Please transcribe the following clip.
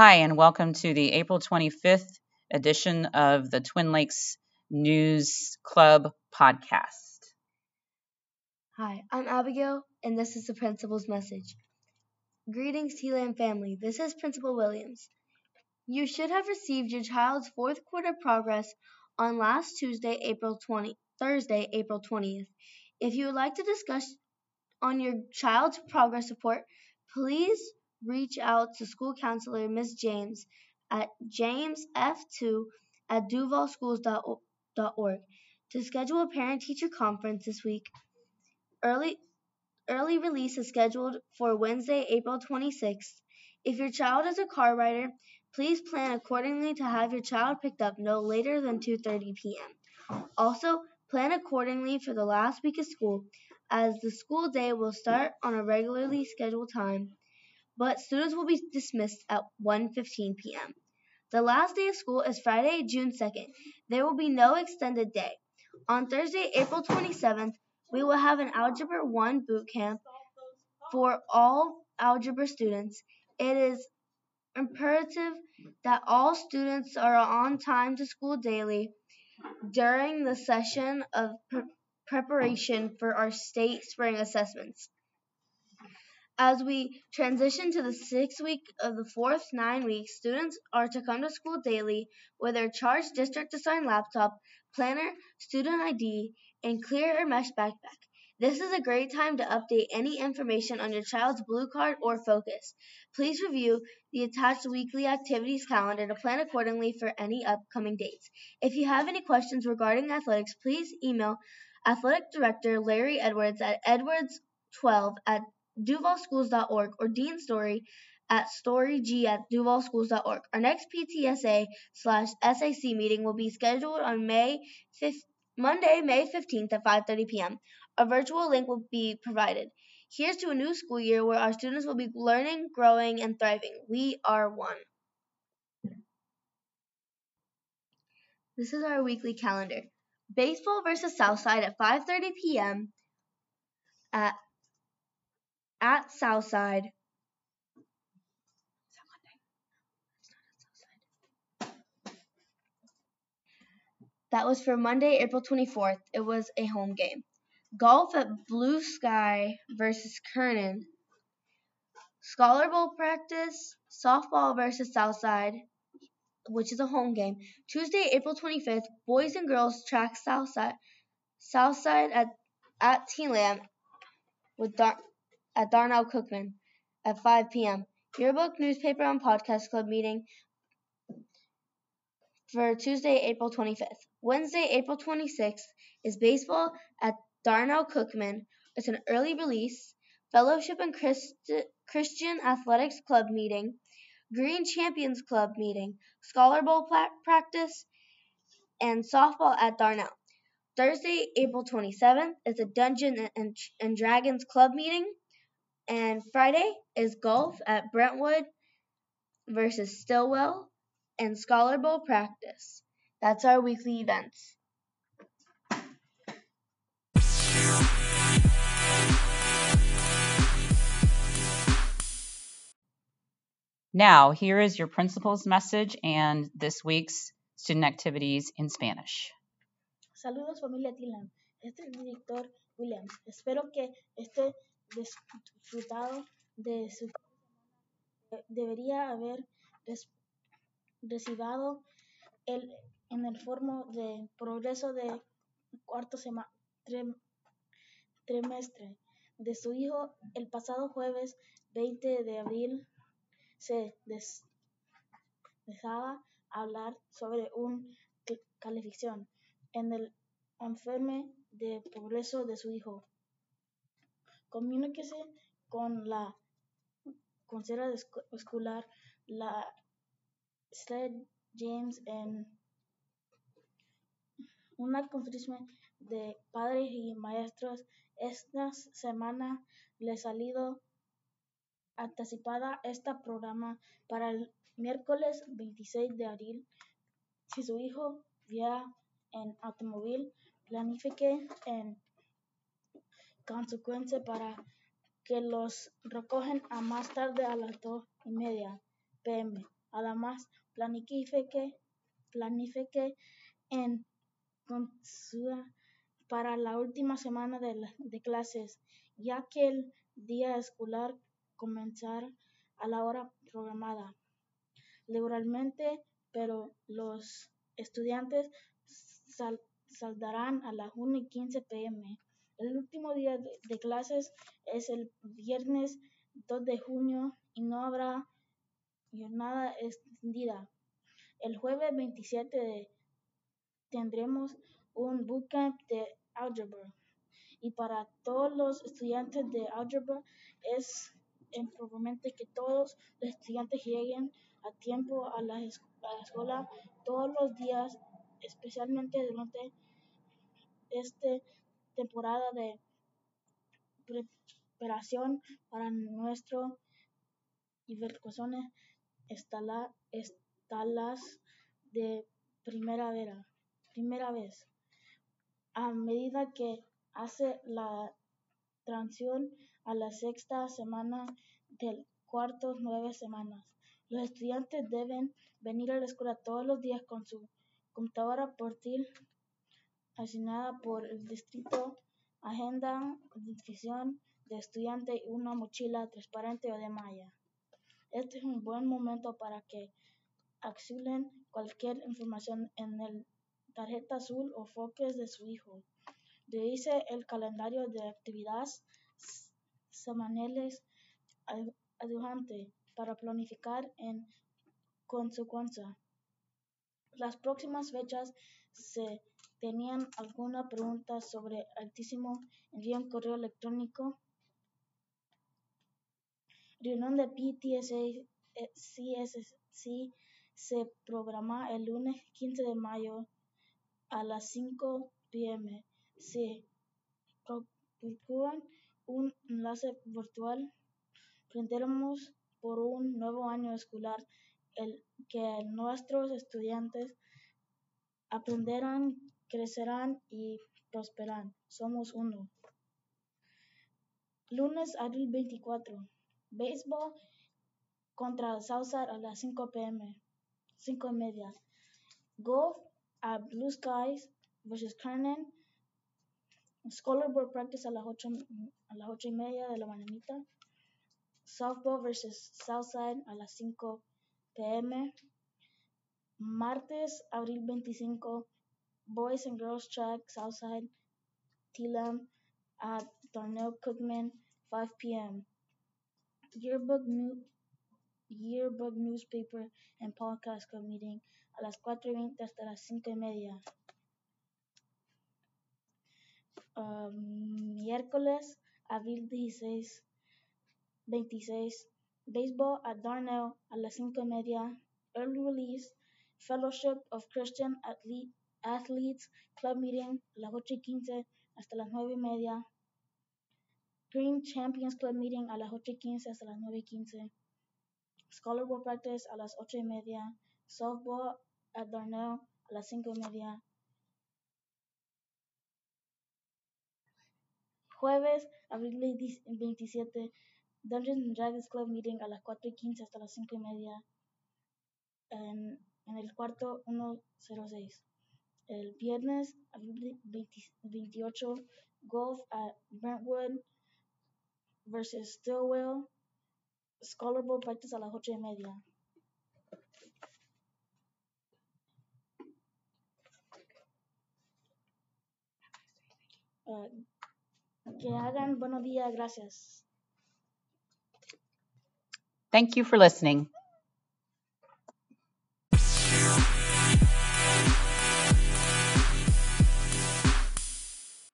Hi, and welcome to the April 25th edition of the Twin Lakes News Club podcast. Hi, I'm Abigail, and this is the principal's message. Greetings, TLAM family. This is Principal Williams. You should have received your child's fourth quarter progress on last Tuesday, April 20, Thursday, April 20th. If you would like to discuss on your child's progress report, please reach out to school counselor Ms. James at jamesf2 at duvalschools.org to schedule a parent-teacher conference this week. Early early release is scheduled for Wednesday, April 26th. If your child is a car rider, please plan accordingly to have your child picked up no later than 2:30 p.m. Also, plan accordingly for the last week of school as the school day will start on a regularly scheduled time but students will be dismissed at 1:15 p.m. The last day of school is Friday, June 2nd. There will be no extended day. On Thursday, April 27th, we will have an Algebra 1 boot camp for all algebra students. It is imperative that all students are on time to school daily during the session of pre- preparation for our state spring assessments. As we transition to the sixth week of the fourth nine weeks, students are to come to school daily with their charged district assigned laptop, planner, student ID, and clear or mesh backpack. This is a great time to update any information on your child's blue card or focus. Please review the attached weekly activities calendar to plan accordingly for any upcoming dates. If you have any questions regarding athletics, please email Athletic Director Larry Edwards at edwards12 at duvalschools.org or Dean Story at storyg at duvalschools.org. Our next PTSA slash SAC meeting will be scheduled on May 5th, Monday, May 15th at 5.30 p.m. A virtual link will be provided. Here's to a new school year where our students will be learning, growing, and thriving. We are one. This is our weekly calendar. Baseball versus Southside at 5:30 p.m. at at Southside. That was for Monday, April 24th. It was a home game. Golf at Blue Sky versus Kernan. Scholar Bowl practice, softball versus Southside, which is a home game. Tuesday, April 25th, boys and girls track Southside, Southside at at TLAM with Dar- at Darnell Cookman at 5 p.m. Yearbook, newspaper, and podcast club meeting for Tuesday, April 25th. Wednesday, April 26th is baseball at Darnell Cookman. It's an early release, fellowship and Christ- Christian athletics club meeting, Green Champions Club meeting, Scholar Bowl pla- practice, and softball at Darnell. Thursday, April 27th is a Dungeon and, and Dragons club meeting. And Friday is golf at Brentwood versus Stilwell and Scholar Bowl practice. That's our weekly events. Now, here is your principal's message and this week's student activities in Spanish. Saludos familia Tilan. Este es el director Williams. Espero que esté disfrutado de su debería haber recibido el, en el formo de progreso de cuarto sema- trimestre de su hijo el pasado jueves 20 de abril se des- dejaba hablar sobre una calificación en el informe de progreso de su hijo. Comuníquese con la consejera esco- escolar, la Sled James, en una conferencia de padres y maestros esta semana le ha salido anticipada este programa para el miércoles 26 de abril. Si su hijo viaja en automóvil, planifique en consecuencia para que los recogen a más tarde a las dos y media pm Además, planifique, planifique en para la última semana de, clases, ya que el día escolar comenzará a la hora programada. Legalmente, pero los estudiantes saldrán a las 1 y 15 pm. El último día de, clases es el viernes 2 de junio y no habrá jornada extendida. El jueves 27 tendremos un bootcamp de álgebra y para todos los estudiantes de álgebra es importante que todos los estudiantes lleguen a tiempo a la, escuela todos los días, especialmente durante esta temporada de preparación para nuestro inversiones estalas de primera, primera vez. A medida que hace la transición a la sexta semana del cuarto nueve semanas. Los estudiantes deben venir a la escuela todos los días con su computadora portátil asignada por el distrito, agenda, identificación de estudiante y una mochila transparente o de malla. Este es un buen momento para que acceden cualquier información en el tarjeta azul o foques de su hijo. Revise el calendario de actividades semanales adyacente para planificar en consecuencia. Las próximas fechas, si tenían alguna pregunta sobre Altísimo, envíen un correo electrónico. Reunión de PTSA CSC se programa el lunes 15 de mayo a las 5 pm. Si procuran un enlace virtual, aprenderemos por un nuevo año escolar el que nuestros estudiantes aprenderán, crecerán y prosperarán. Somos uno. Lunes, abril 24. Béisbol contra Southside a las 5 pm. 5 y media. Golf a Blue Skies versus Kernan. Scholar Board Practice a las 8, a las 8 y media de la mañanita. Softball versus Southside a las 5 pm. Martes, abril 25, Boys and Girls Track, Southside, Tilam at Darnell Cookman, 5 p.m. Yearbook, new, yearbook Newspaper and Podcast Club Meeting a las 4 y 20 hasta las 5 y media. Um, miércoles, abril 16, 26, Baseball at Darnell a las 5 y media. Early Release, Fellowship of Christian Athlete, Athletes Club Meeting a las 8 y 15 hasta las 9 y media. Green Champions Club Meeting a las 8 y 15 hasta las 9 y 15. Scholar Board Practice a las 8 y media. Softball at Darnell a las 5 y media. Jueves, abril 27, Dungeons and Dragons Club Meeting a las 4 y 15 hasta las 5 y media en, en el cuarto 106. El viernes 28 Golf at Brentwood versus Stilwell. Scholar practice a las 8 y media. Uh, que hagan buenos días, gracias. Thank you for listening.